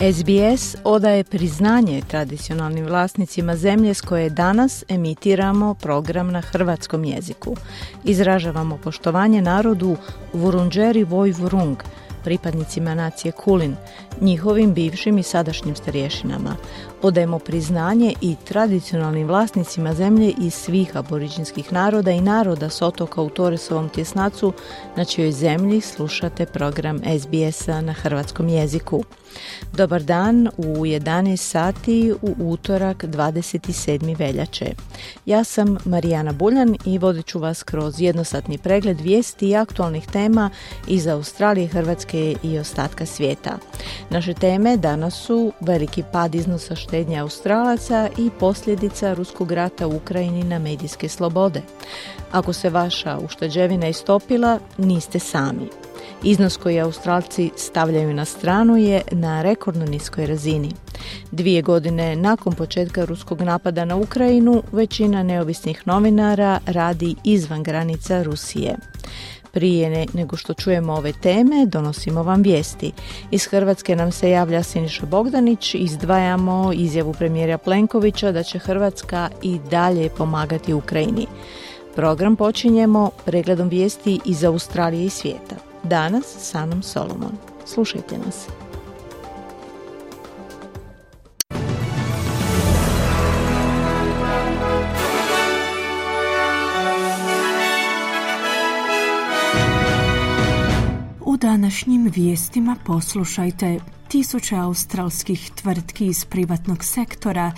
SBS odaje priznanje tradicionalnim vlasnicima zemlje s koje danas emitiramo program na hrvatskom jeziku. Izražavamo poštovanje narodu Vurunđeri Vojvurung, pripadnicima nacije Kulin, njihovim bivšim i sadašnjim starješinama. Odajemo priznanje i tradicionalnim vlasnicima zemlje iz svih aboriđinskih naroda i naroda s otoka u Toresovom tjesnacu, na čijoj zemlji slušate program SBS-a na hrvatskom jeziku. Dobar dan u 11 sati u utorak 27. veljače. Ja sam Marijana Buljan i vodit ću vas kroz jednosatni pregled vijesti i aktualnih tema iz Australije, Hrvatske i ostatka svijeta. Naše teme danas su veliki pad iznosa štednje Australaca i posljedica ruskog rata u Ukrajini na medijske slobode. Ako se vaša ušteđevina istopila, niste sami. Iznos koji Australci stavljaju na stranu je na rekordno niskoj razini. Dvije godine nakon početka ruskog napada na Ukrajinu, većina neovisnih novinara radi izvan granica Rusije. Prije nego što čujemo ove teme, donosimo vam vijesti. Iz Hrvatske nam se javlja Siniša Bogdanić, izdvajamo izjavu premijera Plenkovića da će Hrvatska i dalje pomagati Ukrajini. Program počinjemo pregledom vijesti iz Australije i svijeta. Danas sa Solomon. Slušajte nas. Današnjim vijestima poslušajte tisuće australskih tvrtki iz privatnog sektora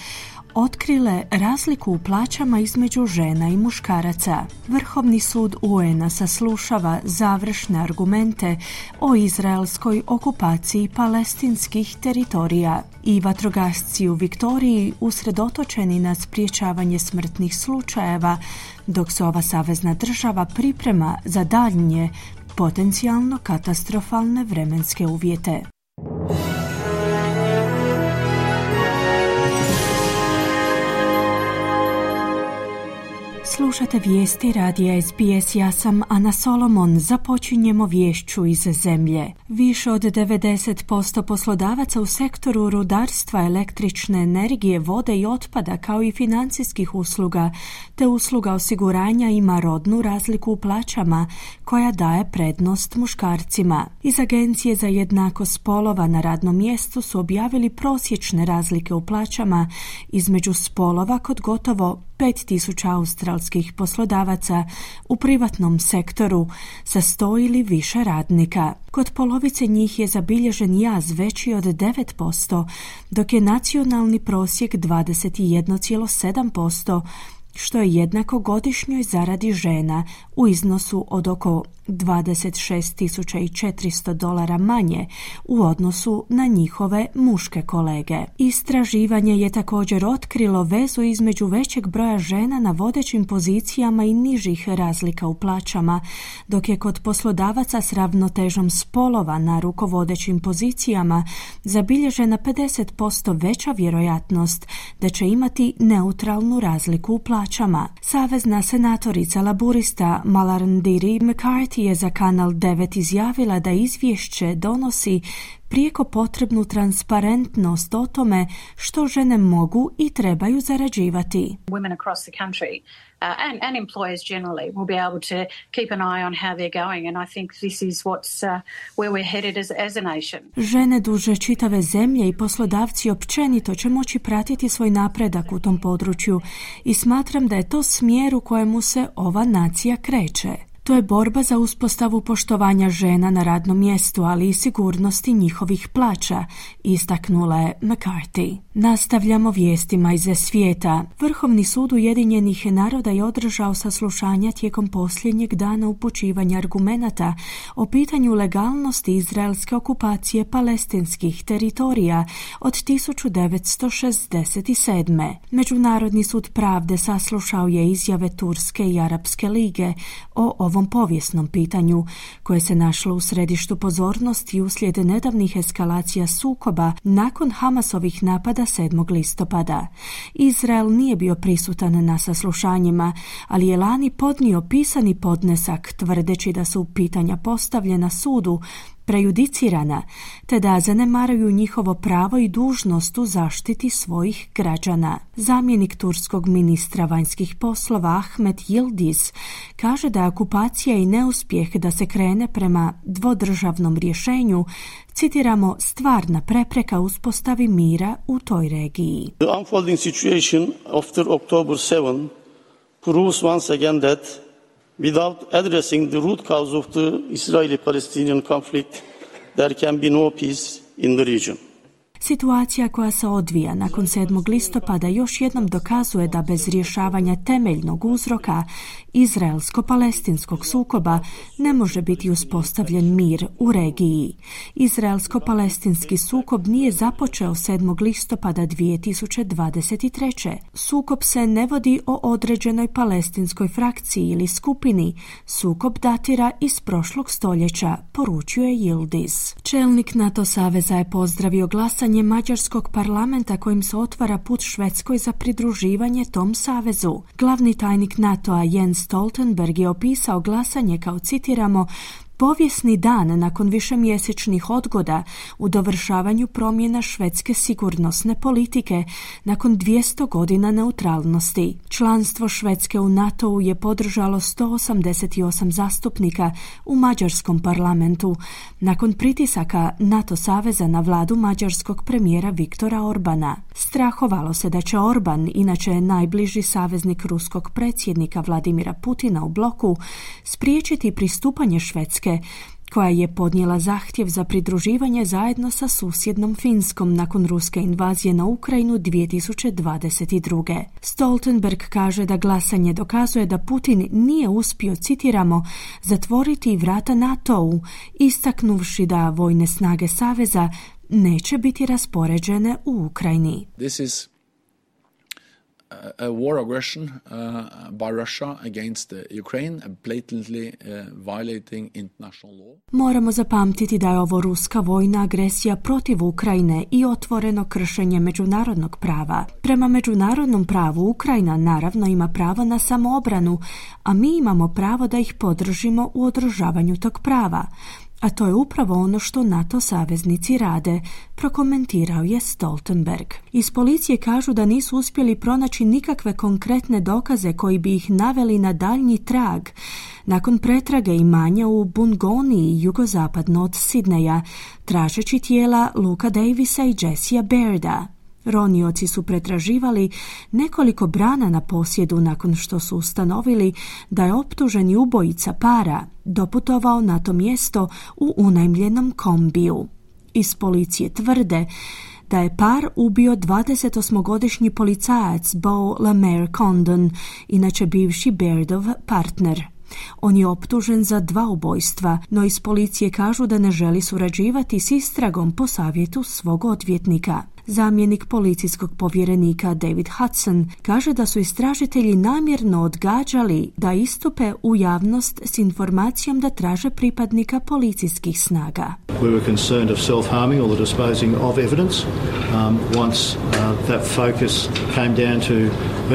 otkrile razliku u plaćama između žena i muškaraca. Vrhovni sud UN-a saslušava završne argumente o izraelskoj okupaciji palestinskih teritorija i vatrogasci u Viktoriji usredotočeni na spriječavanje smrtnih slučajeva, dok se ova savezna država priprema za daljnje potencijalno katastrofalne vremenske uvjete. Slušate vijesti radija SBS, ja sam Ana Solomon. Započinjemo vješću iz zemlje. Više od 90% poslodavaca u sektoru rudarstva, električne energije, vode i otpada kao i financijskih usluga te usluga osiguranja ima rodnu razliku u plaćama koja daje prednost muškarcima. Iz Agencije za jednakost spolova na radnom mjestu su objavili prosječne razlike u plaćama između spolova kod gotovo 5000 australskih poslodavaca u privatnom sektoru sa sto ili više radnika. Kod polovice njih je zabilježen jaz veći od 9%, dok je nacionalni prosjek 21,7%, što je jednako godišnjoj zaradi žena u iznosu od oko 26.400 dolara manje u odnosu na njihove muške kolege. Istraživanje je također otkrilo vezu između većeg broja žena na vodećim pozicijama i nižih razlika u plaćama, dok je kod poslodavaca s ravnotežom spolova na rukovodećim pozicijama zabilježena 50% veća vjerojatnost da će imati neutralnu razliku u plaćama. Savezna senatorica laburista Malarndiri McCarthy je za Kanal 9 izjavila da izvješće donosi prijeko potrebnu transparentnost o tome što žene mogu i trebaju zarađivati. Uh, and, and employers generally will be able to keep an eye on how they're going and I think this is what's uh, where we're headed as, as a nation. Žene duže čitave zemlje i poslodavci općenito će moći pratiti svoj napredak u tom području i smatram da je to smjer u kojemu se ova nacija kreće. To je borba za uspostavu poštovanja žena na radnom mjestu, ali i sigurnosti njihovih plaća, istaknula je McCarthy. Nastavljamo vijestima iz svijeta. Vrhovni sud Ujedinjenih naroda je održao saslušanja tijekom posljednjeg dana upućivanja argumenata o pitanju legalnosti izraelske okupacije palestinskih teritorija od 1967. Međunarodni sud pravde saslušao je izjave Turske i Arapske lige o ovom povijesnom pitanju koje se našlo u središtu pozornosti uslijed nedavnih eskalacija sukoba nakon Hamasovih napada 7. listopada. Izrael nije bio prisutan na saslušanjima, ali je lani podnio pisani podnesak tvrdeći da su pitanja postavljena sudu prejudicirana, te da zanemaraju njihovo pravo i dužnost u zaštiti svojih građana. Zamjenik turskog ministra vanjskih poslova Ahmed Yildiz kaže da okupacija i neuspjeh da se krene prema dvodržavnom rješenju citiramo stvarna prepreka uspostavi mira u toj regiji. The unfolding situation after October 7 proves once again that without addressing the root cause of the Israeli-Palestinian conflict, there can be no peace in the region. Situacija koja se odvija nakon 7. listopada još jednom dokazuje da bez rješavanja temeljnog uzroka izraelsko-palestinskog sukoba ne može biti uspostavljen mir u regiji. Izraelsko-palestinski sukob nije započeo 7. listopada 2023. Sukob se ne vodi o određenoj palestinskoj frakciji ili skupini. Sukob datira iz prošlog stoljeća, poručuje Yildiz. Čelnik NATO saveza je pozdravio glasanje Mađarskog parlamenta kojim se otvara put Švedskoj za pridruživanje tom savezu. Glavni tajnik NATO-a Jens Stoltenberg je opisao glasanje kao citiramo Povijesni dan nakon višemjesečnih odgoda u dovršavanju promjena švedske sigurnosne politike nakon 200 godina neutralnosti. Članstvo Švedske u NATO-u je podržalo 188 zastupnika u mađarskom parlamentu nakon pritisaka NATO saveza na vladu mađarskog premijera Viktora Orbana. Strahovalo se da će Orban, inače najbliži saveznik ruskog predsjednika Vladimira Putina u bloku, spriječiti pristupanje Švedske koja je podnijela zahtjev za pridruživanje zajedno sa susjednom Finskom nakon ruske invazije na Ukrajinu 2022. Stoltenberg kaže da glasanje dokazuje da Putin nije uspio, citiramo, zatvoriti vrata NATO-u, istaknuvši da vojne snage Saveza neće biti raspoređene u Ukrajini. This is a war aggression uh, by Russia against Ukraine, blatantly uh, violating international law. Moramo zapamtiti da je ovo ruska vojna agresija protiv Ukrajine i otvoreno kršenje međunarodnog prava. Prema međunarodnom pravu Ukrajina naravno ima pravo na samoobranu, a mi imamo pravo da ih podržimo u održavanju tog prava. A to je upravo ono što NATO saveznici rade, prokomentirao je Stoltenberg. Iz policije kažu da nisu uspjeli pronaći nikakve konkretne dokaze koji bi ih naveli na daljnji trag. Nakon pretrage imanja u Bungoni, jugozapadno od Sidneja, tražeći tijela Luka Davisa i Jessija Bairda. Ronioci su pretraživali nekoliko brana na posjedu nakon što su ustanovili da je optuženi ubojica para doputovao na to mjesto u unajmljenom kombiju. Iz policije tvrde da je par ubio 28-godišnji policajac Bo Lemaire Condon, inače bivši Bairdov partner. On je optužen za dva ubojstva, no iz policije kažu da ne želi surađivati s istragom po savjetu svog odvjetnika. Zamjenik policijskog povjerenika David Hudson kaže da su istražitelji namjerno odgađali da istupe u javnost s informacijom da traže pripadnika policijskih snaga. We were concerned of self-harming or the disposing of evidence. Um, once uh, that focus came down to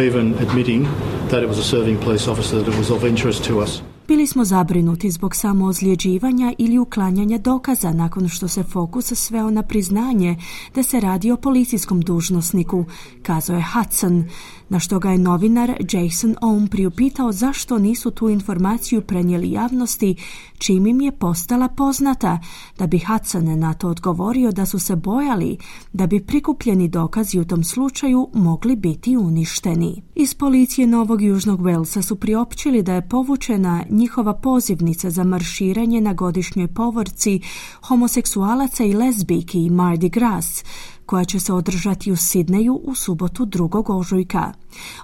even admitting that it was a serving police officer that was of interest to us. Bili smo zabrinuti zbog samoozljeđivanja ili uklanjanja dokaza nakon što se fokus sveo na priznanje da se radi o policijskom dužnosniku, kazao je Hudson, na što ga je novinar Jason Ohm priupitao zašto nisu tu informaciju prenijeli javnosti, čim im je postala poznata, da bi Hudson na to odgovorio da su se bojali da bi prikupljeni dokazi u tom slučaju mogli biti uništeni. Iz policije Novog Južnog Walesa su priopćili da je povučena njihova pozivnica za marširanje na godišnjoj povorci homoseksualaca i lezbijki Mardi Gras, koja će se održati u Sidneju u subotu 2. ožujka.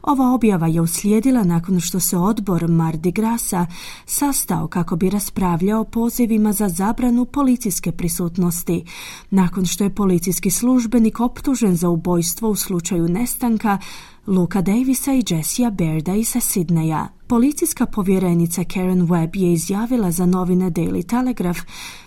Ova objava je uslijedila nakon što se odbor Mardi Grasa sastao kako bi raspravljao pozivima za zabranu policijske prisutnosti, nakon što je policijski službenik optužen za ubojstvo u slučaju nestanka Luka Davisa i Jessija Berda iz Sidneja. Policijska povjerenica Karen Webb je izjavila za novine Daily Telegraph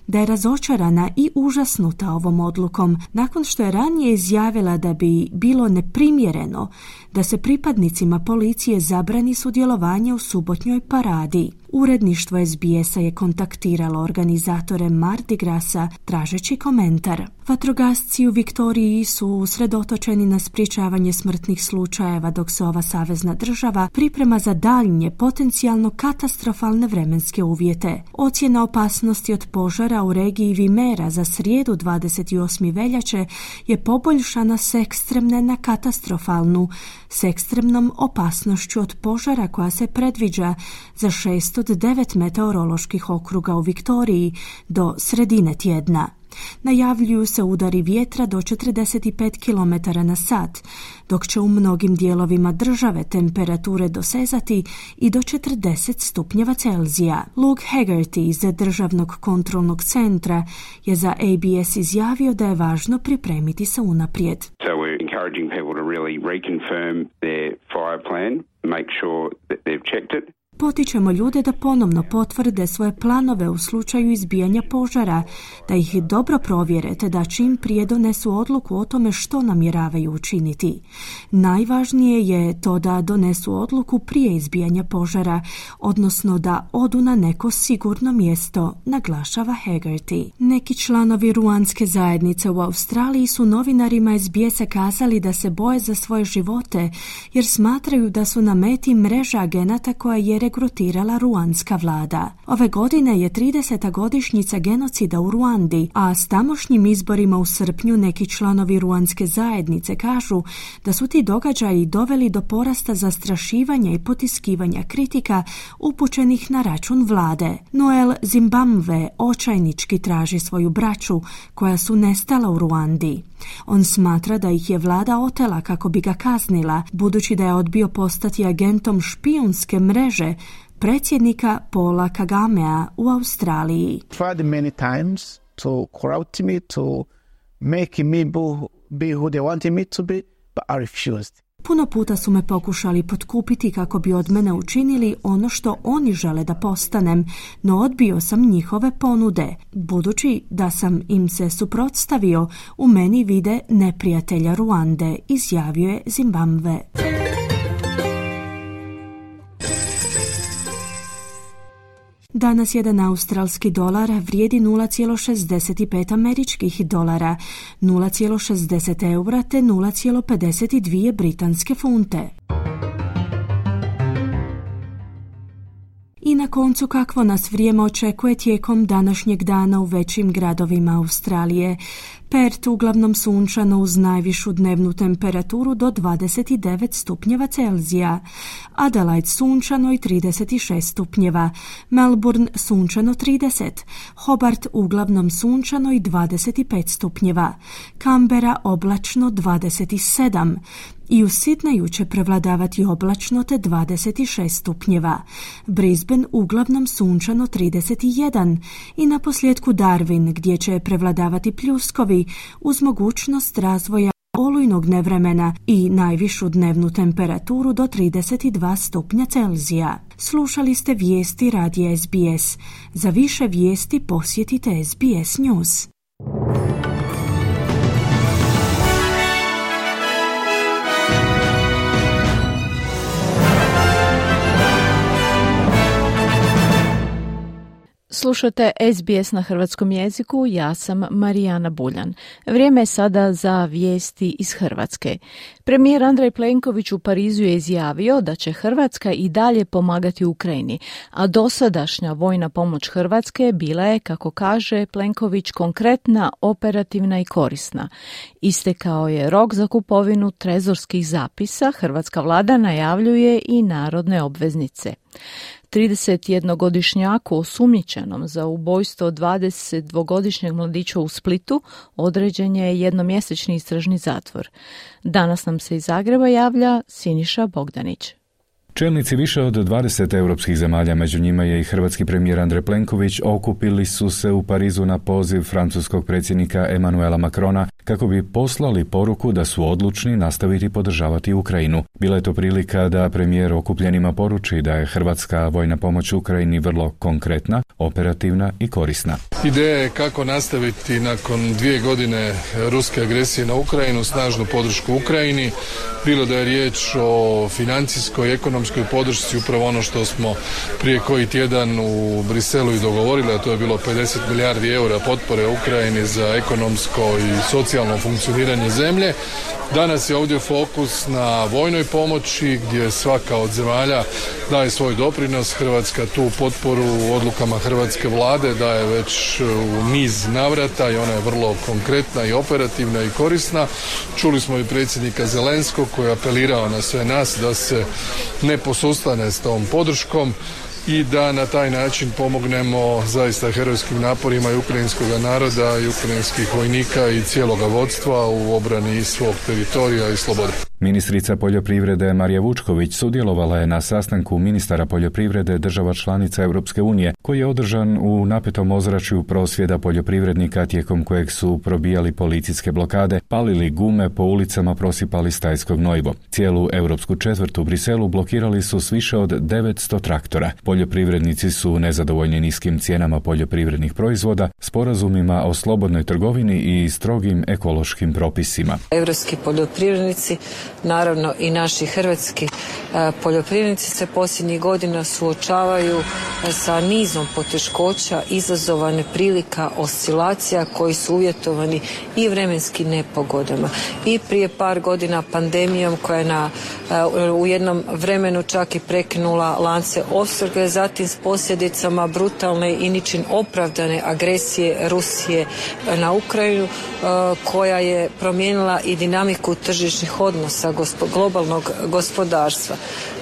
da je razočarana i užasnuta ovom odlukom nakon što je ranije izjavila da bi bilo neprimjereno da se pripadnicima policije zabrani sudjelovanje u subotnjoj paradi. Uredništvo SBS-a je kontaktiralo organizatore Mardi Grasa tražeći komentar. Vatrogasci u Viktoriji su usredotočeni na sprječavanje smrtnih slučajeva dok se ova savezna država priprema za daljnje potencijalno katastrofalne vremenske uvjete. Ocjena opasnosti od požara u regiji Vimera za srijedu 28. veljače je poboljšana s ekstremne na katastrofalnu, s ekstremnom opasnošću od požara koja se predviđa za 6 od 9 meteoroloških okruga u Viktoriji do sredine tjedna. Najavljuju se udari vjetra do 45 km na sat, dok će u mnogim dijelovima države temperature dosezati i do 40 stupnjeva Celzija. Luke Haggerty iz Državnog kontrolnog centra je za ABS izjavio da je važno pripremiti se unaprijed. So we're encouraging people to really reconfirm their fire plan, make sure that they've checked it Potičemo ljude da ponovno potvrde svoje planove u slučaju izbijanja požara, da ih dobro provjere te da čim prije donesu odluku o tome što namjeravaju učiniti. Najvažnije je to da donesu odluku prije izbijanja požara, odnosno da odu na neko sigurno mjesto, naglašava Haggerty. Neki članovi ruanske zajednice u Australiji su novinarima iz bijesa kazali da se boje za svoje živote jer smatraju da su na meti mreža agenata koja je regrutirala ruanska vlada. Ove godine je 30. godišnjica genocida u Ruandi, a s tamošnjim izborima u srpnju neki članovi ruanske zajednice kažu da su ti događaji doveli do porasta zastrašivanja i potiskivanja kritika upućenih na račun vlade. Noel Zimbabwe očajnički traži svoju braću koja su nestala u Ruandi. On smatra da ih je vlada otela kako bi ga kaznila, budući da je odbio postati agentom špijunske mreže predsjednika Paula Kagamea u Australiji. Tried many times to corrupt me, to make me be who they wanted me to be, but I refused. Puno puta su me pokušali potkupiti kako bi od mene učinili ono što oni žele da postanem, no odbio sam njihove ponude. Budući da sam im se suprotstavio, u meni vide neprijatelja Ruande, izjavio je Zimbabwe. Danas jedan australski dolar vrijedi 0,65 američkih dolara, 0,60 eura te 0,52 britanske funte. I na koncu kakvo nas vrijeme očekuje tijekom današnjeg dana u većim gradovima Australije. Pert uglavnom sunčano uz najvišu dnevnu temperaturu do 29 stupnjeva Celzija. Adelaide sunčano i 36 stupnjeva. Melbourne sunčano 30. Hobart uglavnom sunčano i 25 stupnjeva. Canberra oblačno 27 i u Sidneju će prevladavati oblačno te 26 stupnjeva. Brisbane uglavnom sunčano 31 i na posljedku Darwin gdje će prevladavati pljuskovi uz mogućnost razvoja olujnog nevremena i najvišu dnevnu temperaturu do 32 stupnja Celzija. Slušali ste vijesti radija SBS. Za više vijesti posjetite SBS News. Slušate SBS na hrvatskom jeziku, ja sam Marijana Buljan. Vrijeme je sada za vijesti iz Hrvatske. Premijer Andrej Plenković u Parizu je izjavio da će Hrvatska i dalje pomagati Ukrajini, a dosadašnja vojna pomoć Hrvatske bila je, kako kaže Plenković, konkretna, operativna i korisna. Istekao je rok za kupovinu trezorskih zapisa, hrvatska vlada najavljuje i narodne obveznice. 31-godišnjaku osumnjičenom za ubojstvo 22-godišnjeg mladića u Splitu određen je jednomjesečni istražni zatvor. Danas nam se iz Zagreba javlja Siniša Bogdanić. Čelnici više od 20 europskih zemalja, među njima je i hrvatski premijer Andrej Plenković, okupili su se u Parizu na poziv francuskog predsjednika Emanuela Macrona kako bi poslali poruku da su odlučni nastaviti podržavati Ukrajinu. Bila je to prilika da premijer okupljenima poruči da je hrvatska vojna pomoć Ukrajini vrlo konkretna, operativna i korisna. Ideja je kako nastaviti nakon dvije godine ruske agresije na Ukrajinu, snažnu podršku Ukrajini, bilo da je riječ o financijskoj, ekonomskoj podršci, upravo ono što smo prije koji tjedan u Briselu i dogovorili, a to je bilo 50 milijardi eura potpore Ukrajini za ekonomsko i socijalno funkcioniranje zemlje. Danas je ovdje fokus na vojnoj pomoći gdje svaka od zemalja daje svoj doprinos. Hrvatska tu potporu u odlukama hrvatske vlade daje već u niz navrata i ona je vrlo konkretna i operativna i korisna. Čuli smo i predsjednika Zelenskog koji je apelirao na sve nas da se ne posustane s tom podrškom i da na taj način pomognemo zaista herojskim naporima i ukrajinskog naroda i ukrajinskih vojnika i cijeloga vodstva u obrani svog teritorija i slobode. Ministrica poljoprivrede Marija Vučković sudjelovala je na sastanku ministara poljoprivrede država članica Europske unije koji je održan u napetom ozračju prosvjeda poljoprivrednika tijekom kojeg su probijali policijske blokade, palili gume po ulicama, prosipali stajsko gnojivo. Cijelu europsku četvrtu u Briselu blokirali su s više od 900 traktora. Poljoprivrednici su nezadovoljni niskim cijenama poljoprivrednih proizvoda, sporazumima o slobodnoj trgovini i strogim ekološkim propisima. Europski poljoprivrednici naravno i naši hrvatski e, poljoprivrednici se posljednjih godina suočavaju e, sa nizom poteškoća, izazova, neprilika, oscilacija koji su uvjetovani i vremenski nepogodama. I prije par godina pandemijom koja je na, e, u jednom vremenu čak i prekinula lance opskrbe, zatim s posljedicama brutalne i ničin opravdane agresije Rusije na Ukrajinu koja je promijenila i dinamiku tržišnih odnosa sa globalnog gospodarstva.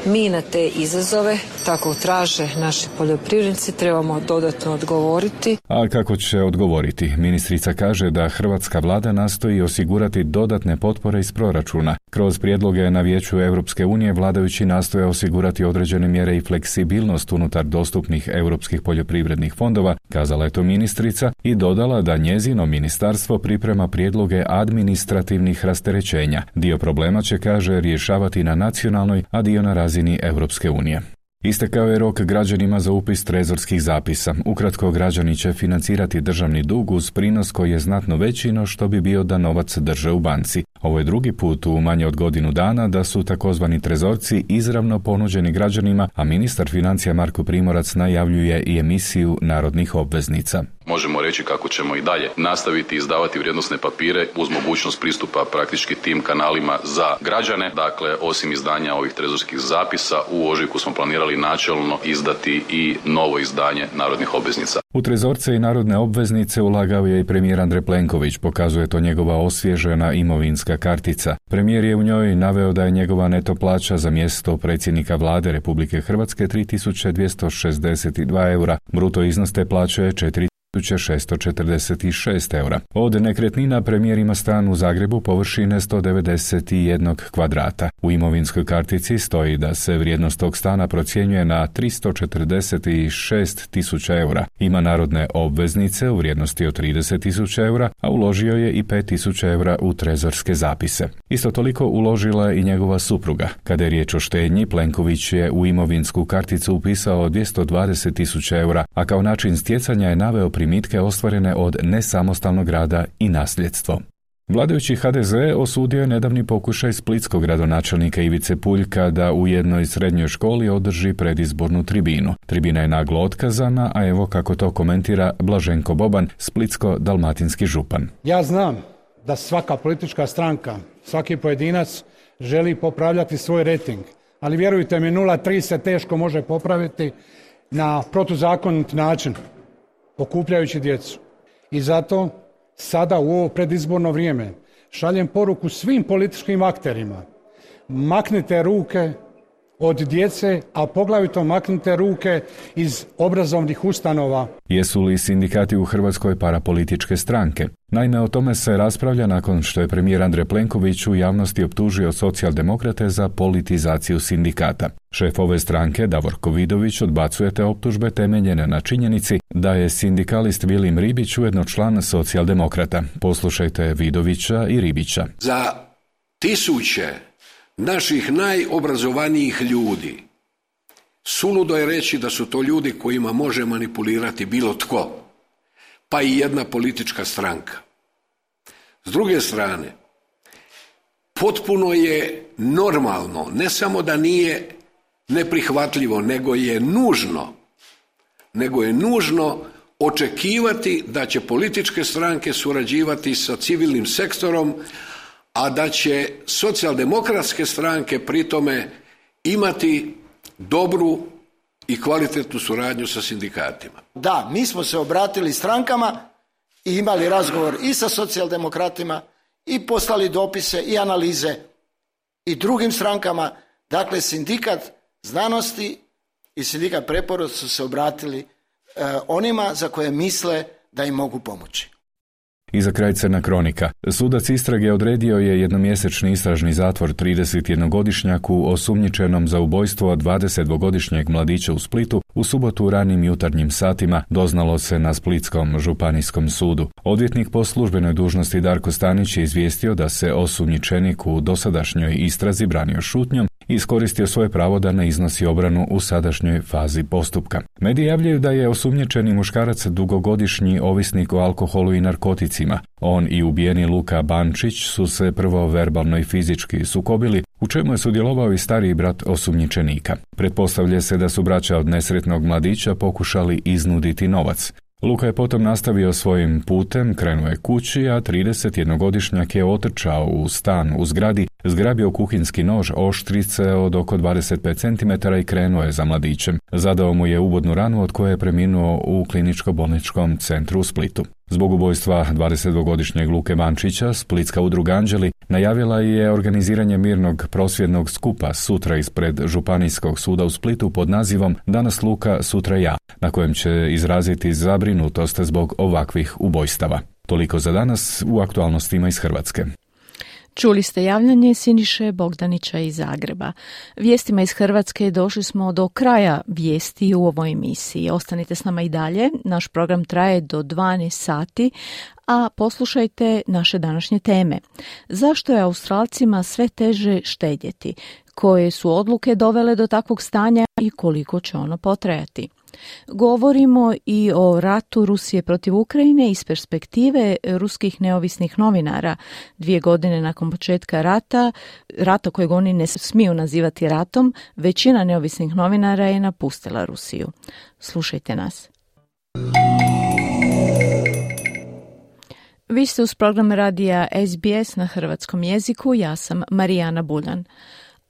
Mi na te izazove, tako traže naši poljoprivrednici, trebamo dodatno odgovoriti. A kako će odgovoriti? Ministrica kaže da hrvatska vlada nastoji osigurati dodatne potpore iz proračuna. Kroz prijedloge na vijeću Europske unije vladajući nastoje osigurati određene mjere i fleksibilnost unutar dostupnih europskih poljoprivrednih fondova, kazala je to ministrica i dodala da njezino ministarstvo priprema prijedloge administrativnih rasterećenja. Dio problema će, kaže, rješavati na nacionalnoj, a dio na razini Europske unije. Istekao je rok građanima za upis trezorskih zapisa. Ukratko, građani će financirati državni dug uz prinos koji je znatno veći no što bi bio da novac drže u banci. Ovo je drugi put u manje od godinu dana da su takozvani trezorci izravno ponuđeni građanima, a ministar financija Marko Primorac najavljuje i emisiju narodnih obveznica. Možemo reći kako ćemo i dalje nastaviti izdavati vrijednosne papire uz mogućnost pristupa praktički tim kanalima za građane. Dakle, osim izdanja ovih trezorskih zapisa, u ožujku smo planirali načelno izdati i novo izdanje narodnih obveznica. U trezorce i narodne obveznice ulagao je i premijer Andrej Plenković, pokazuje to njegova osvježena imovinska kartica. Premijer je u njoj naveo da je njegova neto plaća za mjesto predsjednika vlade Republike Hrvatske 3262 eura. Bruto iznos te plaće je 4 1646 eura. Od nekretnina premijer ima stan u Zagrebu površine 191 kvadrata. U imovinskoj kartici stoji da se vrijednost tog stana procjenjuje na 346 tisuća eura. Ima narodne obveznice u vrijednosti od 30 tisuća eura, a uložio je i 5 tisuća eura u trezorske zapise. Isto toliko uložila i njegova supruga. Kada je riječ o štednji, Plenković je u imovinsku karticu upisao 220 tisuća eura, a kao način stjecanja je naveo primitke ostvarene od nesamostalnog rada i nasljedstvo. Vladajući HDZ osudio je nedavni pokušaj splitskog gradonačelnika Ivice Puljka da u jednoj srednjoj školi održi predizbornu tribinu. Tribina je naglo otkazana, a evo kako to komentira Blaženko Boban, splitsko-dalmatinski župan. Ja znam da svaka politička stranka, svaki pojedinac želi popravljati svoj rating, ali vjerujte mi 0,3 se teško može popraviti na protuzakonit način okupljajući djecu. I zato sada u ovo predizborno vrijeme šaljem poruku svim političkim akterima. Maknite ruke od djece, a poglavito maknite ruke iz obrazovnih ustanova. Jesu li sindikati u Hrvatskoj parapolitičke stranke? Naime, o tome se raspravlja nakon što je premijer Andrej Plenković u javnosti optužio socijaldemokrate za politizaciju sindikata. Šef ove stranke, Davorko Vidović, odbacuje te optužbe temeljene na činjenici da je sindikalist Vilim Ribić ujedno član socijaldemokrata. Poslušajte Vidovića i Ribića. Za tisuće naših najobrazovanijih ljudi. Suludo je reći da su to ljudi kojima može manipulirati bilo tko, pa i jedna politička stranka. S druge strane, potpuno je normalno, ne samo da nije neprihvatljivo, nego je nužno, nego je nužno očekivati da će političke stranke surađivati sa civilnim sektorom, a da će socijaldemokratske stranke pri tome imati dobru i kvalitetnu suradnju sa sindikatima. Da, mi smo se obratili strankama i imali razgovor i sa socijaldemokratima i poslali dopise i analize i drugim strankama. Dakle, sindikat znanosti i sindikat preporod su se obratili e, onima za koje misle da im mogu pomoći. I za kraj crna kronika. Sudac istrage odredio je jednomjesečni istražni zatvor 31-godišnjaku osumnjičenom za ubojstvo 22-godišnjeg mladića u Splitu u subotu u ranim jutarnjim satima doznalo se na Splitskom županijskom sudu. Odvjetnik po službenoj dužnosti Darko Stanić je izvijestio da se osumnjičenik u dosadašnjoj istrazi branio šutnjom iskoristio svoje pravo da ne iznosi obranu u sadašnjoj fazi postupka. Mediji javljaju da je osumnjičeni muškarac dugogodišnji ovisnik o alkoholu i narkoticima. On i ubijeni Luka Bančić su se prvo verbalno i fizički sukobili, u čemu je sudjelovao i stariji brat osumnjičenika. Pretpostavlja se da su braća od nesretnog mladića pokušali iznuditi novac. Luka je potom nastavio svojim putem, krenuo je kući, a 31-godišnjak je otrčao u stan u zgradi, zgrabio kuhinski nož oštrice od oko 25 cm i krenuo je za mladićem. Zadao mu je uvodnu ranu od koje je preminuo u kliničko-bolničkom centru u Splitu. Zbog ubojstva 22-godišnjeg Luke Bančića, Splitska udruga Anđeli najavila je organiziranje mirnog prosvjednog skupa sutra ispred Županijskog suda u Splitu pod nazivom Danas Luka, sutra ja, na kojem će izraziti zabrinutost zbog ovakvih ubojstava. Toliko za danas u aktualnostima iz Hrvatske. Čuli ste javljanje Siniše Bogdanića iz Zagreba. Vijestima iz Hrvatske došli smo do kraja vijesti u ovoj emisiji. Ostanite s nama i dalje. Naš program traje do 12 sati, a poslušajte naše današnje teme. Zašto je Australcima sve teže štedjeti? Koje su odluke dovele do takvog stanja i koliko će ono potrajati? Govorimo i o ratu Rusije protiv Ukrajine iz perspektive ruskih neovisnih novinara. Dvije godine nakon početka rata, rata kojeg oni ne smiju nazivati ratom, većina neovisnih novinara je napustila Rusiju. Slušajte nas. Vi ste uz program radija SBS na hrvatskom jeziku, ja sam Marijana Buljan.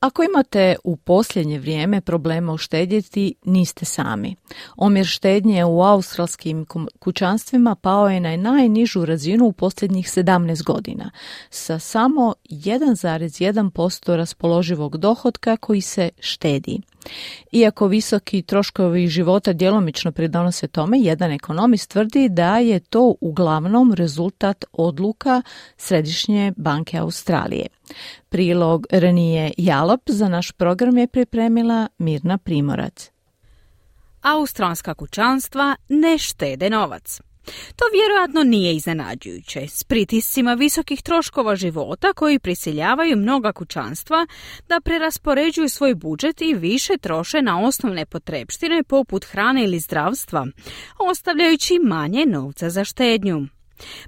Ako imate u posljednje vrijeme problema uštedjeti, niste sami. Omjer štednje u australskim kućanstvima pao je na najnižu razinu u posljednjih 17 godina, sa samo 1,1% raspoloživog dohotka koji se štedi. Iako visoki troškovi života djelomično pridonose tome, jedan ekonomist tvrdi da je to uglavnom rezultat odluka Središnje banke Australije. Prilog Renije Jalop za naš program je pripremila Mirna Primorac. Australska kućanstva ne štede novac. To vjerojatno nije iznenađujuće, s pritiscima visokih troškova života koji prisiljavaju mnoga kućanstva da preraspoređuju svoj budžet i više troše na osnovne potrepštine poput hrane ili zdravstva, ostavljajući manje novca za štednju.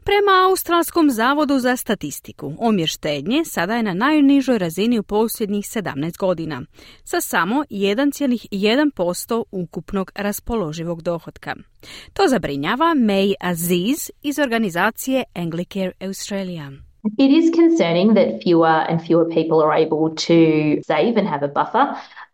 Prema Australskom zavodu za statistiku, omjer štednje sada je na najnižoj razini u posljednjih 17 godina, sa samo 1,1% ukupnog raspoloživog dohotka. To zabrinjava May Aziz iz organizacije Anglicare Australia. It is concerning that fewer and fewer people are able to save and have a buffer.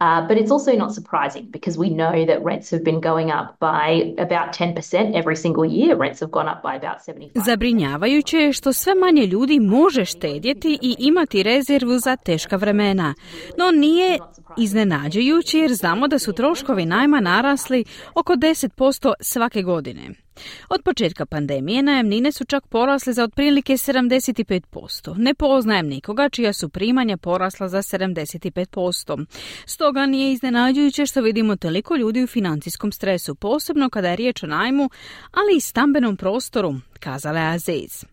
Uh, but it's also not surprising because we know that rents have been going up by about 10% every single year. Rents have gone up by about 75%. Zabrinjavajuće je što sve manje ljudi može štedjeti i imati rezervu za teška vremena. No nije iznenađujuće jer znamo da su troškovi najma narasli oko 10% svake godine. Od početka pandemije najamnine su čak porasle za otprilike 75%. Ne poznajem nikoga čija su primanja porasla za 75%. Stoga nije iznenađujuće što vidimo toliko ljudi u financijskom stresu, posebno kada je riječ o najmu, ali i stambenom prostoru, kazala je Aziz.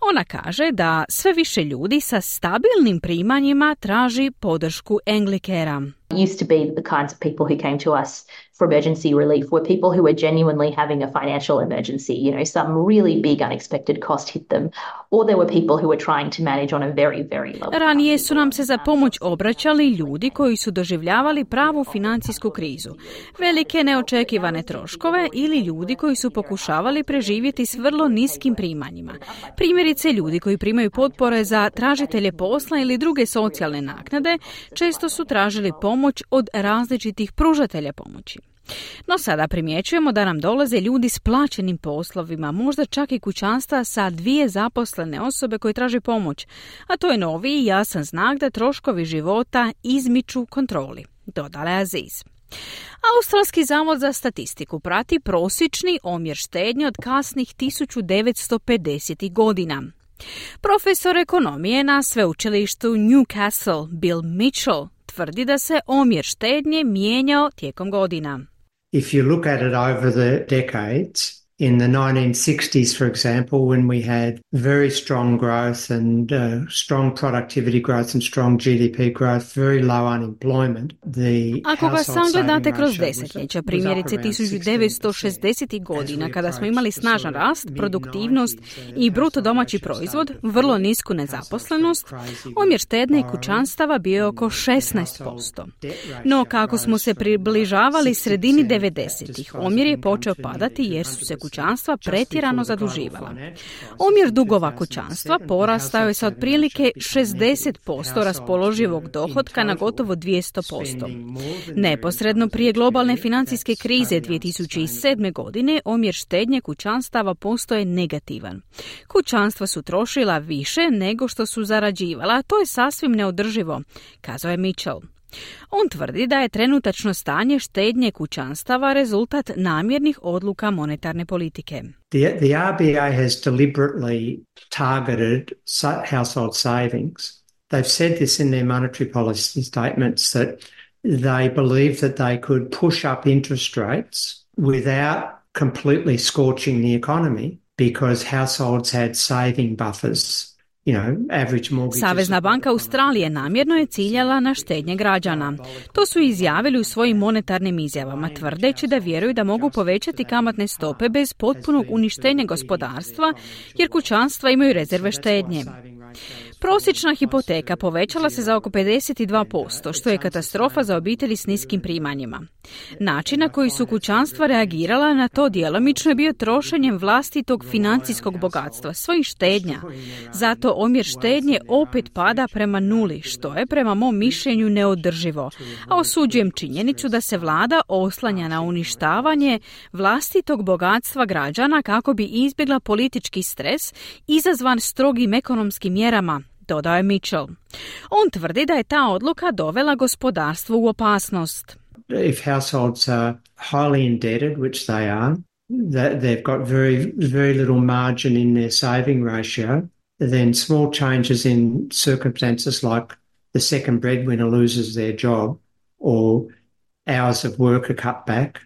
Ona kaže da sve više ljudi sa stabilnim primanjima traži podršku Englikera. Used to be the kinds of people who came to us for emergency relief were people who were genuinely having a financial emergency. You know, some really big unexpected cost hit them, or there were people who were trying to manage on a very, very low. Ranije su nam se za pomoć obraćali ljudi koji su doživljavali pravu financijsku krizu, velike neočekivane troškove ili ljudi koji su pokušavali preživjeti s vrlo niskim primanjima. Primjerice, ljudi koji primaju potpore za tražitelje posla ili druge socijalne naknade često su tražili pomoć od različitih pružatelja pomoći. No sada primjećujemo da nam dolaze ljudi s plaćenim poslovima, možda čak i kućanstva sa dvije zaposlene osobe koje traže pomoć, a to je novi i jasan znak da troškovi života izmiču kontroli, dodala Aziz. Australski zavod za statistiku prati prosječni omjer štednje od kasnih 1950. godina. Profesor ekonomije na sveučilištu Newcastle Bill Mitchell tvrdi da se omjer štednje mijenjao tijekom godina. If you look at it over the decades, in the 1960s, for example, when we had very strong growth and uh, strong productivity growth and strong GDP growth, very low unemployment, the Ako ga sam gledate kroz desetljeća, primjerice 1960. godina, kada smo imali snažan rast, produktivnost i bruto domaći proizvod, vrlo nisku nezaposlenost, omjer štedne i kućanstava bio je oko 16%. No, kako smo se približavali sredini 90-ih, omjer je počeo padati jer su se kućanstva pretjerano zaduživala. Omjer dugova kućanstva porastao je sa otprilike 60% raspoloživog dohotka na gotovo 200%. Neposredno prije globalne financijske krize 2007. godine omjer štednje kućanstava postoje negativan. Kućanstva su trošila više nego što su zarađivala, a to je sasvim neodrživo, kazao je Mitchell. On tvrdi da je trenutačno stanje štednje kućanstava rezultat namjernih odluka monetarne politike. The, the RBA has deliberately targeted household savings. They've said this in their monetary policy statements that they believe that they could push up interest rates without completely scorching the economy because households had saving buffers Savezna banka Australije namjerno je ciljala na štednje građana. To su izjavili u svojim monetarnim izjavama, tvrdeći da vjeruju da mogu povećati kamatne stope bez potpunog uništenja gospodarstva, jer kućanstva imaju rezerve štednje. Prosječna hipoteka povećala se za oko 52%, što je katastrofa za obitelji s niskim primanjima. Način na koji su kućanstva reagirala na to djelomično je bio trošenjem vlastitog financijskog bogatstva, svojih štednja. Zato omjer štednje opet pada prema nuli, što je prema mom mišljenju neodrživo. A osuđujem činjenicu da se vlada oslanja na uništavanje vlastitog bogatstva građana kako bi izbjegla politički stres izazvan strogim ekonomskim mjerama, dodao je Mitchell. On tvrdi da je ta odluka dovela gospodarstvo u opasnost. If households are highly indebted, which they are, that they've got very, very little margin in their saving ratio, then small changes in circumstances like the second breadwinner loses their job or hours of work are cut back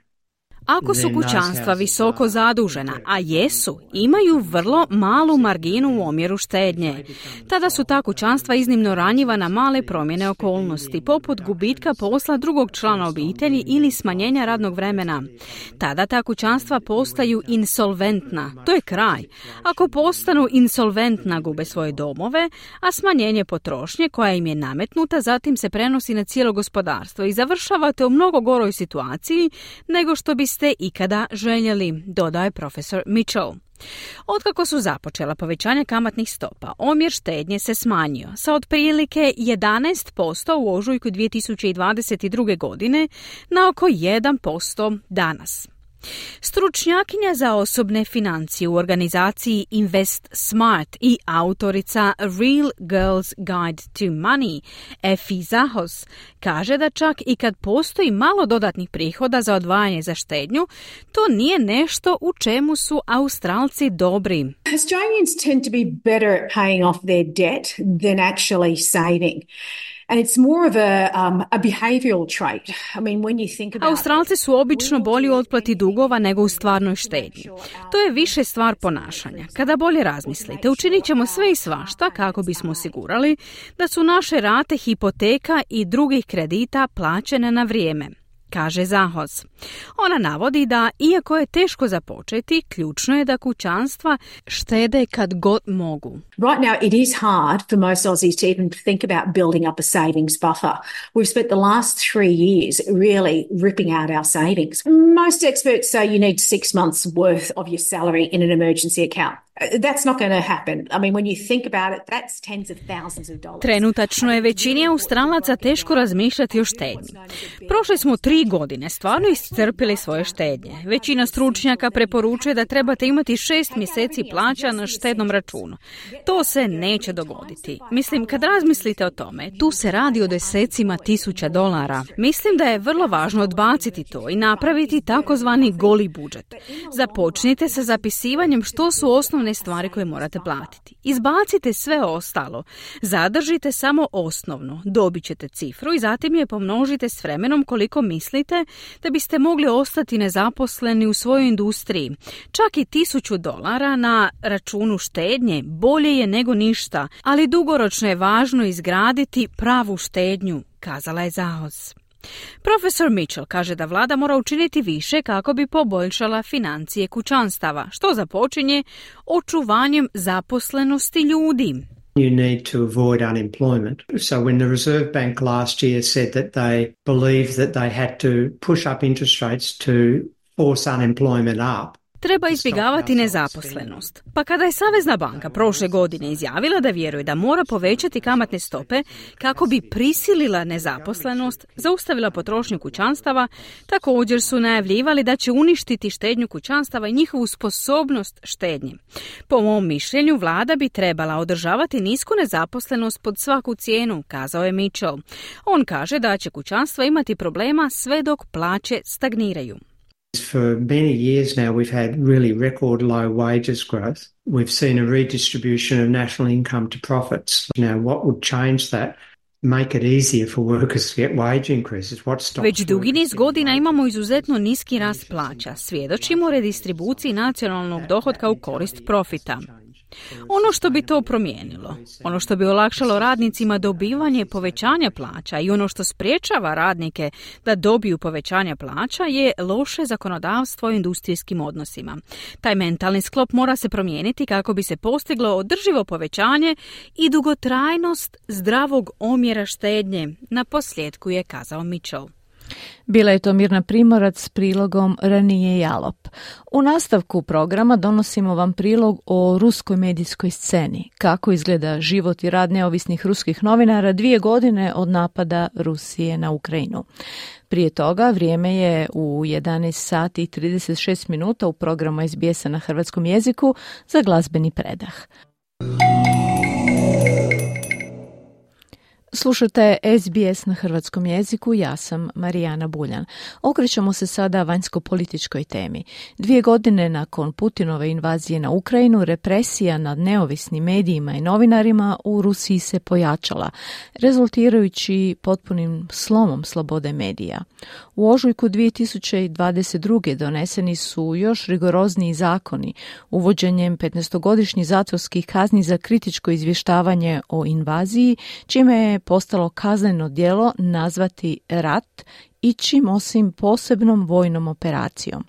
Ako su kućanstva visoko zadužena, a jesu, imaju vrlo malu marginu u omjeru štednje. Tada su ta kućanstva iznimno ranjiva na male promjene okolnosti, poput gubitka posla drugog člana obitelji ili smanjenja radnog vremena. Tada ta kućanstva postaju insolventna. To je kraj. Ako postanu insolventna, gube svoje domove, a smanjenje potrošnje koja im je nametnuta zatim se prenosi na cijelo gospodarstvo i završavate u mnogo goroj situaciji nego što bi ste ikada željeli, dodaje profesor Mitchell. Otkako su započela povećanja kamatnih stopa, omjer štednje se smanjio sa otprilike 11% u ožujku 2022. godine na oko 1% danas. Stručnjakinja za osobne financije u organizaciji Invest Smart i autorica Real Girls Guide to Money, Efi Zahos, kaže da čak i kad postoji malo dodatnih prihoda za odvajanje za štednju, to nije nešto u čemu su Australci dobri. Australians tend to be better at paying off their debt than actually saving. And it's more of a, um, a behavioral trait. I mean, when you think about Australci su obično bolji u otplati dugova nego u stvarnoj štednji. To je više stvar ponašanja. Kada bolje razmislite, učinit ćemo sve i svašta kako bismo osigurali da su naše rate hipoteka i drugih kredita plaćene na vrijeme kaže Zahoz. Ona navodi da, iako je teško započeti, ključno je da kućanstva štede kad god mogu. Right now it is hard for most Aussies to even think about building up a savings buffer. We've spent the last three years really ripping out our savings. Most experts say you need six months worth of your salary in an emergency account. That's not going to happen. I mean, when you think about it, that's tens of thousands of dollars. Trenutačno je većini Australaca teško razmišljati o štednji. Prošle smo tri godine stvarno iscrpili svoje štednje. Većina stručnjaka preporučuje da trebate imati šest mjeseci plaća na štednom računu. To se neće dogoditi. Mislim, kad razmislite o tome, tu se radi o desecima tisuća dolara. Mislim da je vrlo važno odbaciti to i napraviti takozvani goli budžet. Započnite sa zapisivanjem što su osnovne stvari koje morate platiti. Izbacite sve ostalo. Zadržite samo osnovno. Dobit ćete cifru i zatim je pomnožite s vremenom koliko mislite da biste mogli ostati nezaposleni u svojoj industriji. Čak i tisuću dolara na računu štednje bolje je nego ništa, ali dugoročno je važno izgraditi pravu štednju, kazala je Zahoz. Profesor Mitchell kaže da vlada mora učiniti više kako bi poboljšala financije kućanstava, što započinje očuvanjem zaposlenosti ljudi. You need to avoid unemployment. So, when the Reserve Bank last year said that they believed that they had to push up interest rates to force unemployment up, Treba izbjegavati nezaposlenost. Pa kada je Savezna banka prošle godine izjavila da vjeruje da mora povećati kamatne stope kako bi prisilila nezaposlenost, zaustavila potrošnju kućanstava, također su najavljivali da će uništiti štednju kućanstava i njihovu sposobnost štednje. Po mom mišljenju, vlada bi trebala održavati nisku nezaposlenost pod svaku cijenu, kazao je Mitchell. On kaže da će kućanstva imati problema sve dok plaće stagniraju. For many years now, we've had really record low wages growth. We've seen a redistribution of national income to profits. Now, what would change that? Make it easier for workers to get wage increases. What Već dugi niz godina imamo izuzetno niski rast plaća. Svjedočimo redistribuciji nacionalnog dohotka u korist profita. Ono što bi to promijenilo, ono što bi olakšalo radnicima dobivanje povećanja plaća i ono što spriječava radnike da dobiju povećanja plaća je loše zakonodavstvo u industrijskim odnosima. Taj mentalni sklop mora se promijeniti kako bi se postiglo održivo povećanje i dugotrajnost zdravog omjera štednje, na posljedku je kazao Mitchell. Bila je to Mirna Primorac s prilogom Ranije Jalop. U nastavku programa donosimo vam prilog o ruskoj medijskoj sceni, kako izgleda život i rad neovisnih ruskih novinara dvije godine od napada Rusije na Ukrajinu. Prije toga vrijeme je u 11 sati i 36 minuta u programu SBS-a na hrvatskom jeziku za glazbeni predah. Slušate SBS na hrvatskom jeziku, ja sam Marijana Buljan. Okrećemo se sada vanjsko-političkoj temi. Dvije godine nakon Putinove invazije na Ukrajinu, represija nad neovisnim medijima i novinarima u Rusiji se pojačala, rezultirajući potpunim slomom slobode medija. U ožujku 2022. doneseni su još rigorozniji zakoni, uvođenjem 15-godišnjih zatvorskih kazni za kritičko izvještavanje o invaziji, čime je postalo kazneno djelo nazvati rat ičim osim posebnom vojnom operacijom.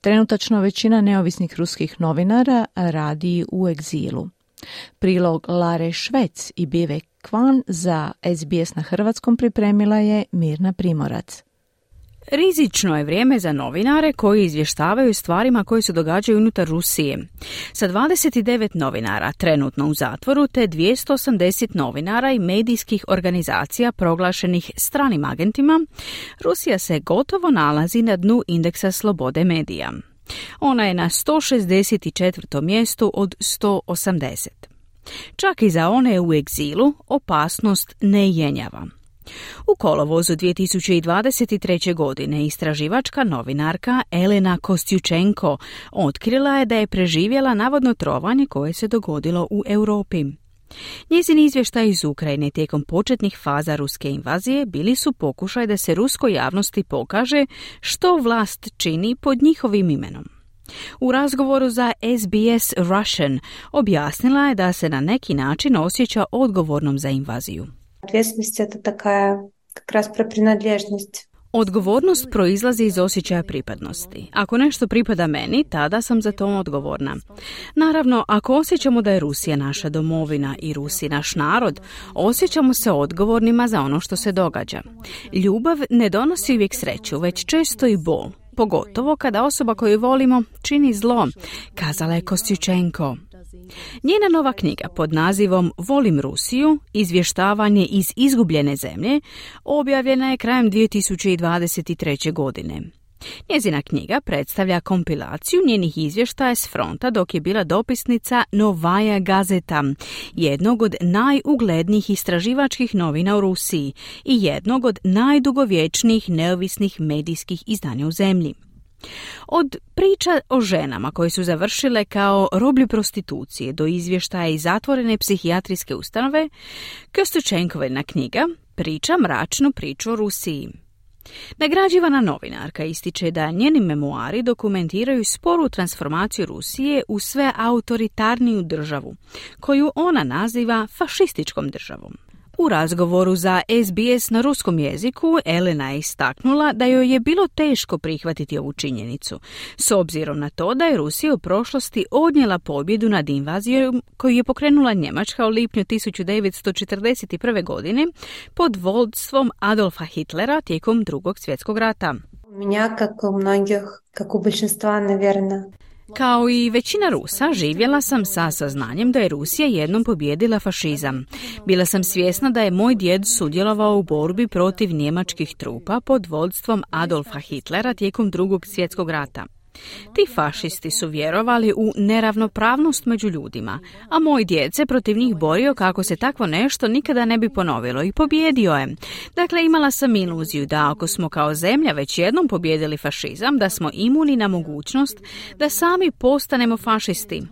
Trenutačno većina neovisnih ruskih novinara radi u egzilu. Prilog Lare Švec i Bive Kvan za SBS na hrvatskom pripremila je Mirna Primorac. Rizično je vrijeme za novinare koji izvještavaju stvarima koje se događaju unutar Rusije. Sa 29 novinara trenutno u zatvoru te 280 novinara i medijskih organizacija proglašenih stranim agentima, Rusija se gotovo nalazi na dnu indeksa slobode medija. Ona je na 164. mjestu od 180. Čak i za one u egzilu opasnost ne jenjava. U kolovozu 2023. godine istraživačka novinarka Elena Kostjučenko otkrila je da je preživjela navodno trovanje koje se dogodilo u Europi. Njezini izvještaj iz Ukrajine tijekom početnih faza ruske invazije bili su pokušaj da se ruskoj javnosti pokaže što vlast čini pod njihovim imenom. U razgovoru za SBS Russian objasnila je da se na neki način osjeća odgovornom za invaziju. Ответственность это такая как раз про принадлежность. Odgovornost proizlazi iz osjećaja pripadnosti. Ako nešto pripada meni, tada sam za to odgovorna. Naravno, ako osjećamo da je Rusija naša domovina i Rusi naš narod, osjećamo se odgovornima za ono što se događa. Ljubav ne donosi uvijek sreću, već često i bol. Pogotovo kada osoba koju volimo čini zlo, kazala je Kostjučenko. Njena nova knjiga pod nazivom Volim Rusiju, izvještavanje iz izgubljene zemlje, objavljena je krajem 2023. godine. Njezina knjiga predstavlja kompilaciju njenih izvještaja s fronta dok je bila dopisnica Novaja Gazeta, jednog od najuglednijih istraživačkih novina u Rusiji i jednog od najdugovječnijih neovisnih medijskih izdanja u zemlji. Od priča o ženama koje su završile kao roblju prostitucije do izvještaja iz zatvorene psihijatrijske ustanove, Kostučenkovina knjiga priča mračnu priču o Rusiji. Nagrađivana novinarka ističe da njeni memoari dokumentiraju sporu transformaciju Rusije u sve autoritarniju državu, koju ona naziva fašističkom državom. U razgovoru za SBS na ruskom jeziku Elena je istaknula da joj je bilo teško prihvatiti ovu činjenicu, s obzirom na to da je Rusija u prošlosti odnijela pobjedu nad invazijom koju je pokrenula Njemačka u lipnju 1941. godine pod vodstvom Adolfa Hitlera tijekom drugog svjetskog rata. Меня, как у многих, как у большинства, наверное, kao i većina Rusa, živjela sam sa saznanjem da je Rusija jednom pobjedila fašizam. Bila sam svjesna da je moj djed sudjelovao u borbi protiv njemačkih trupa pod vodstvom Adolfa Hitlera tijekom drugog svjetskog rata. Ti fašisti su vjerovali u neravnopravnost među ljudima, a moj djece protiv njih borio kako se takvo nešto nikada ne bi ponovilo i pobjedio je. Dakle, imala sam iluziju da ako smo kao zemlja već jednom pobjedili fašizam, da smo imuni na mogućnost da sami postanemo fašisti.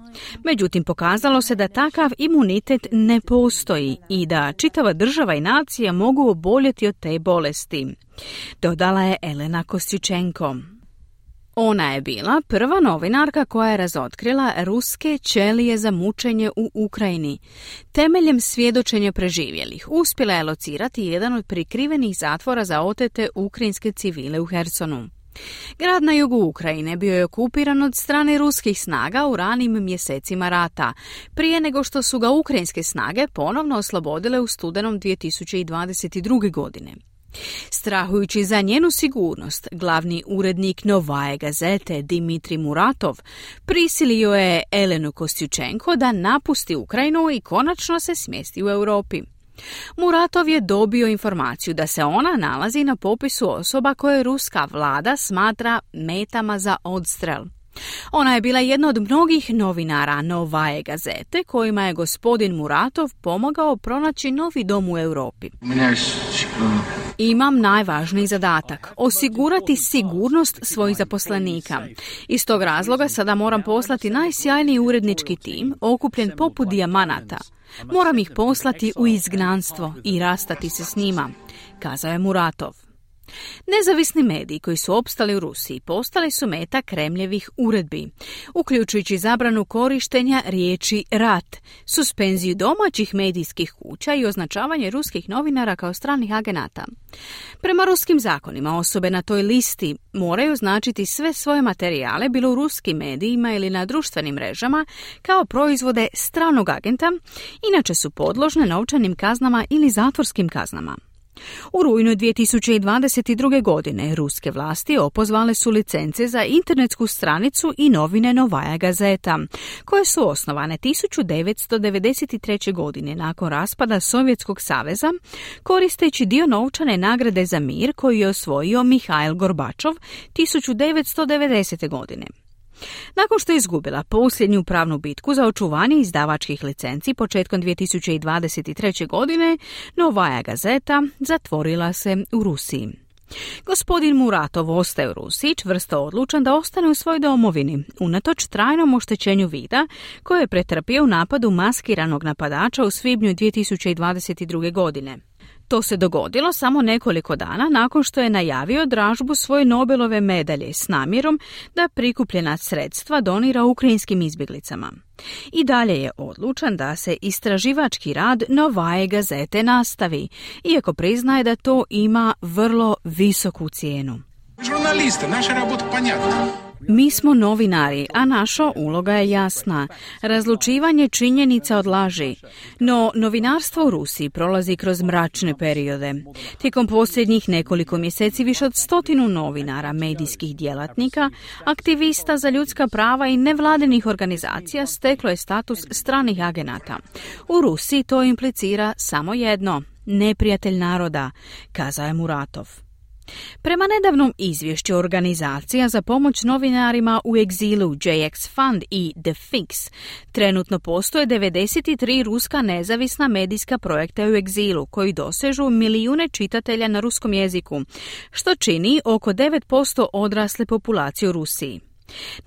Međutim, pokazalo se da takav imunitet ne postoji i da čitava država i nacija mogu oboljeti od te bolesti. Dodala je Elena Kostičenko. Ona je bila prva novinarka koja je razotkrila ruske ćelije za mučenje u Ukrajini. Temeljem svjedočenja preživjelih uspjela je locirati jedan od prikrivenih zatvora za otete ukrajinske civile u Hersonu. Grad na jugu Ukrajine bio je okupiran od strane ruskih snaga u ranim mjesecima rata, prije nego što su ga ukrajinske snage ponovno oslobodile u studenom 2022. godine. Strahujući za njenu sigurnost, glavni urednik Novaje gazete Dimitri Muratov prisilio je Elenu Kostjučenko da napusti Ukrajinu i konačno se smjesti u Europi. Muratov je dobio informaciju da se ona nalazi na popisu osoba koje ruska vlada smatra metama za odstrel. Ona je bila jedna od mnogih novinara Novaje gazete kojima je gospodin Muratov pomogao pronaći novi dom u Europi. Imam najvažniji zadatak, osigurati sigurnost svojih zaposlenika. Iz tog razloga sada moram poslati najsjajniji urednički tim, okupljen poput dijamanata. Moram ih poslati u izgnanstvo i rastati se s njima, kazao je Muratov. Nezavisni mediji koji su opstali u Rusiji postali su meta Kremljevih uredbi, uključujući zabranu korištenja riječi rat, suspenziju domaćih medijskih kuća i označavanje ruskih novinara kao stranih agenata. Prema ruskim zakonima osobe na toj listi moraju označiti sve svoje materijale bilo u ruskim medijima ili na društvenim mrežama kao proizvode stranog agenta, inače su podložne novčanim kaznama ili zatvorskim kaznama. U rujnu 2022. godine ruske vlasti opozvale su licence za internetsku stranicu i novine Novaja Gazeta, koje su osnovane 1993. godine nakon raspada Sovjetskog saveza, koristeći dio novčane nagrade za mir koju je osvojio Mihail Gorbačov 1990. godine. Nakon što je izgubila posljednju pravnu bitku za očuvanje izdavačkih licenci početkom 2023. godine, Novaja gazeta zatvorila se u Rusiji. Gospodin Muratov ostaje u Rusiji čvrsto odlučan da ostane u svojoj domovini, unatoč trajnom oštećenju vida koje je pretrpio u napadu maskiranog napadača u svibnju 2022. godine. To se dogodilo samo nekoliko dana nakon što je najavio dražbu svoje Nobelove medalje s namjerom da prikupljena sredstva donira ukrajinskim izbjeglicama. I dalje je odlučan da se istraživački rad Novaje gazete nastavi, iako priznaje da to ima vrlo visoku cijenu. Žurnaliste, naša rabota mi smo novinari, a naša uloga je jasna. Razlučivanje činjenica od laži. No, novinarstvo u Rusiji prolazi kroz mračne periode. Tijekom posljednjih nekoliko mjeseci više od stotinu novinara, medijskih djelatnika, aktivista za ljudska prava i nevladinih organizacija steklo je status stranih agenata. U Rusiji to implicira samo jedno, neprijatelj naroda, kazao je Muratov. Prema nedavnom izvješću organizacija za pomoć novinarima u egzilu JX Fund i The Fix, trenutno postoje 93 ruska nezavisna medijska projekta u egzilu koji dosežu milijune čitatelja na ruskom jeziku, što čini oko 9% odrasle populacije u Rusiji.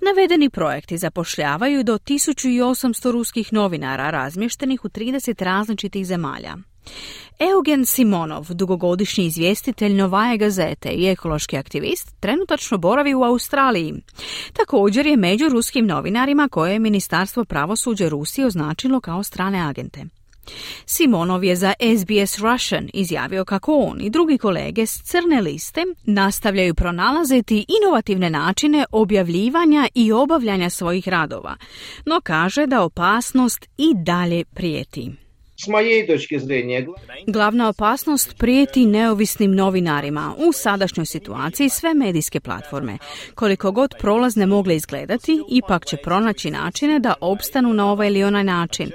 Navedeni projekti zapošljavaju do 1800 ruskih novinara razmještenih u 30 različitih zemalja. Eugen Simonov, dugogodišnji izvjestitelj Novaje gazete i ekološki aktivist, trenutačno boravi u Australiji. Također je među ruskim novinarima koje je Ministarstvo pravosuđa Rusije označilo kao strane agente. Simonov je za SBS Russian izjavio kako on i drugi kolege s crne liste nastavljaju pronalaziti inovativne načine objavljivanja i obavljanja svojih radova, no kaže da opasnost i dalje prijeti. S moje točke zrenja... Glavna opasnost prijeti neovisnim novinarima u sadašnjoj situaciji sve medijske platforme. Koliko god prolazne mogle izgledati, ipak će pronaći načine da opstanu na ovaj ili onaj način.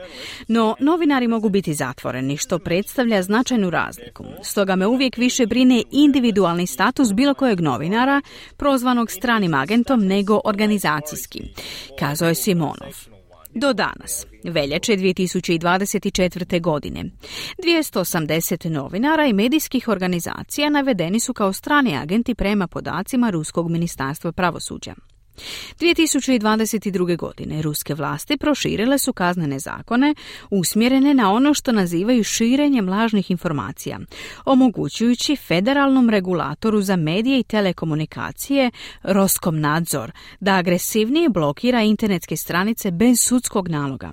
No, novinari mogu biti zatvoreni, što predstavlja značajnu razliku. Stoga me uvijek više brine individualni status bilo kojeg novinara, prozvanog stranim agentom, nego organizacijski, kazao je Simonov. Do danas, veljače 2024. godine, 280 novinara i medijskih organizacija navedeni su kao strani agenti prema podacima Ruskog ministarstva pravosuđa. 2022. godine ruske vlasti proširile su kaznene zakone usmjerene na ono što nazivaju širenjem lažnih informacija, omogućujući federalnom regulatoru za medije i telekomunikacije Roskom nadzor da agresivnije blokira internetske stranice bez sudskog naloga.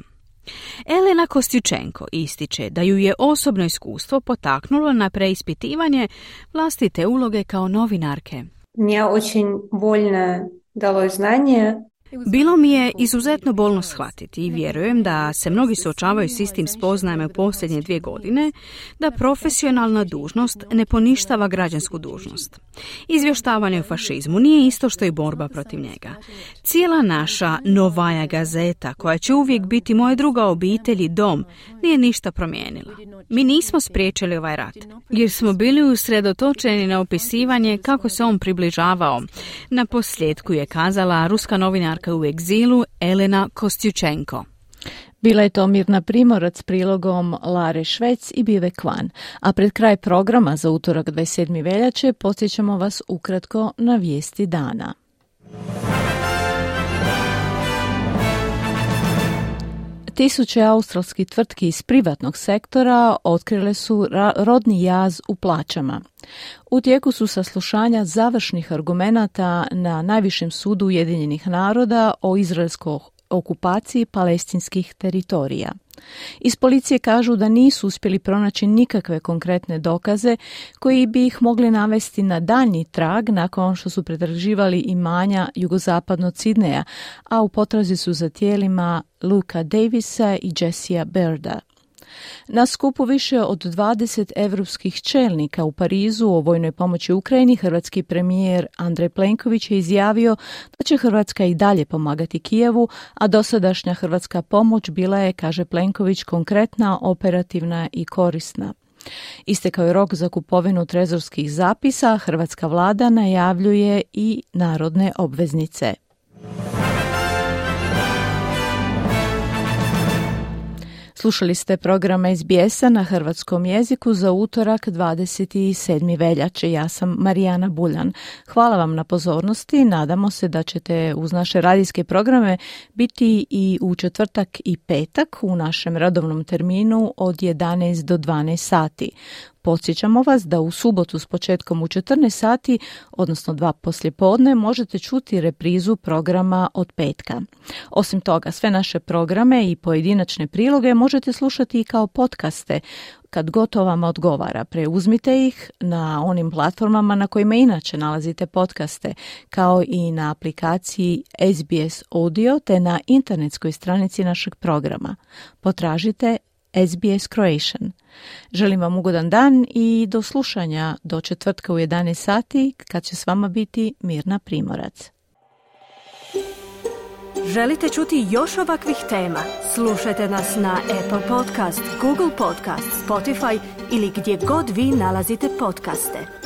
Elena Kostjučenko ističe da ju je osobno iskustvo potaknulo na preispitivanje vlastite uloge kao novinarke. Мне очень больно далось знание Bilo mi je izuzetno bolno shvatiti i vjerujem da se mnogi suočavaju s istim spoznajama u posljednje dvije godine da profesionalna dužnost ne poništava građansku dužnost. Izvještavanje o fašizmu nije isto što i borba protiv njega. Cijela naša Novaja gazeta, koja će uvijek biti moja druga obitelj i dom, nije ništa promijenila. Mi nismo spriječili ovaj rat, jer smo bili usredotočeni na opisivanje kako se on približavao. Na posljedku je kazala ruska novinarka u egzilu Elena Kostjučenko. Bila je to Mirna Primorac s prilogom Lare Švec i Bive Kvan, a pred kraj programa za utorak 27. veljače podsjećamo vas ukratko na vijesti dana. Tisuće australskih tvrtki iz privatnog sektora otkrile su rodni jaz u plaćama. U tijeku su saslušanja završnih argumenata na najvišem sudu Ujedinjenih naroda o izraelskoj okupaciji palestinskih teritorija. Iz policije kažu da nisu uspjeli pronaći nikakve konkretne dokaze koji bi ih mogli navesti na daljnji trag nakon što su pretraživali imanja jugozapadno od Sidneja, a u potrazi su za tijelima Luka Davisa i Jessija Berda. Na skupu više od 20 evropskih čelnika u Parizu o vojnoj pomoći Ukrajini hrvatski premijer Andrej Plenković je izjavio da će Hrvatska i dalje pomagati Kijevu, a dosadašnja hrvatska pomoć bila je, kaže Plenković, konkretna, operativna i korisna. Istekao je rok za kupovinu trezorskih zapisa, hrvatska vlada najavljuje i narodne obveznice. Slušali ste program SBS-a na hrvatskom jeziku za utorak 27. veljače. Ja sam Marijana Buljan. Hvala vam na pozornosti. Nadamo se da ćete uz naše radijske programe biti i u četvrtak i petak u našem radovnom terminu od 11 do 12 sati. Podsjećamo vas da u subotu s početkom u 14 sati, odnosno dva poslijepodne, možete čuti reprizu programa od petka. Osim toga, sve naše programe i pojedinačne priloge možete slušati i kao podcaste kad gotovo vam odgovara. Preuzmite ih na onim platformama na kojima inače nalazite podcaste, kao i na aplikaciji SBS Audio te na internetskoj stranici našeg programa. Potražite SBS Croatian. Želim vam ugodan dan i do slušanja do četvrtka u 11 sati kad će s vama biti Mirna Primorac. Želite čuti još ovakvih tema? Slušajte nas na Apple Podcast, Google Podcast, Spotify ili gdje god vi nalazite podcaste.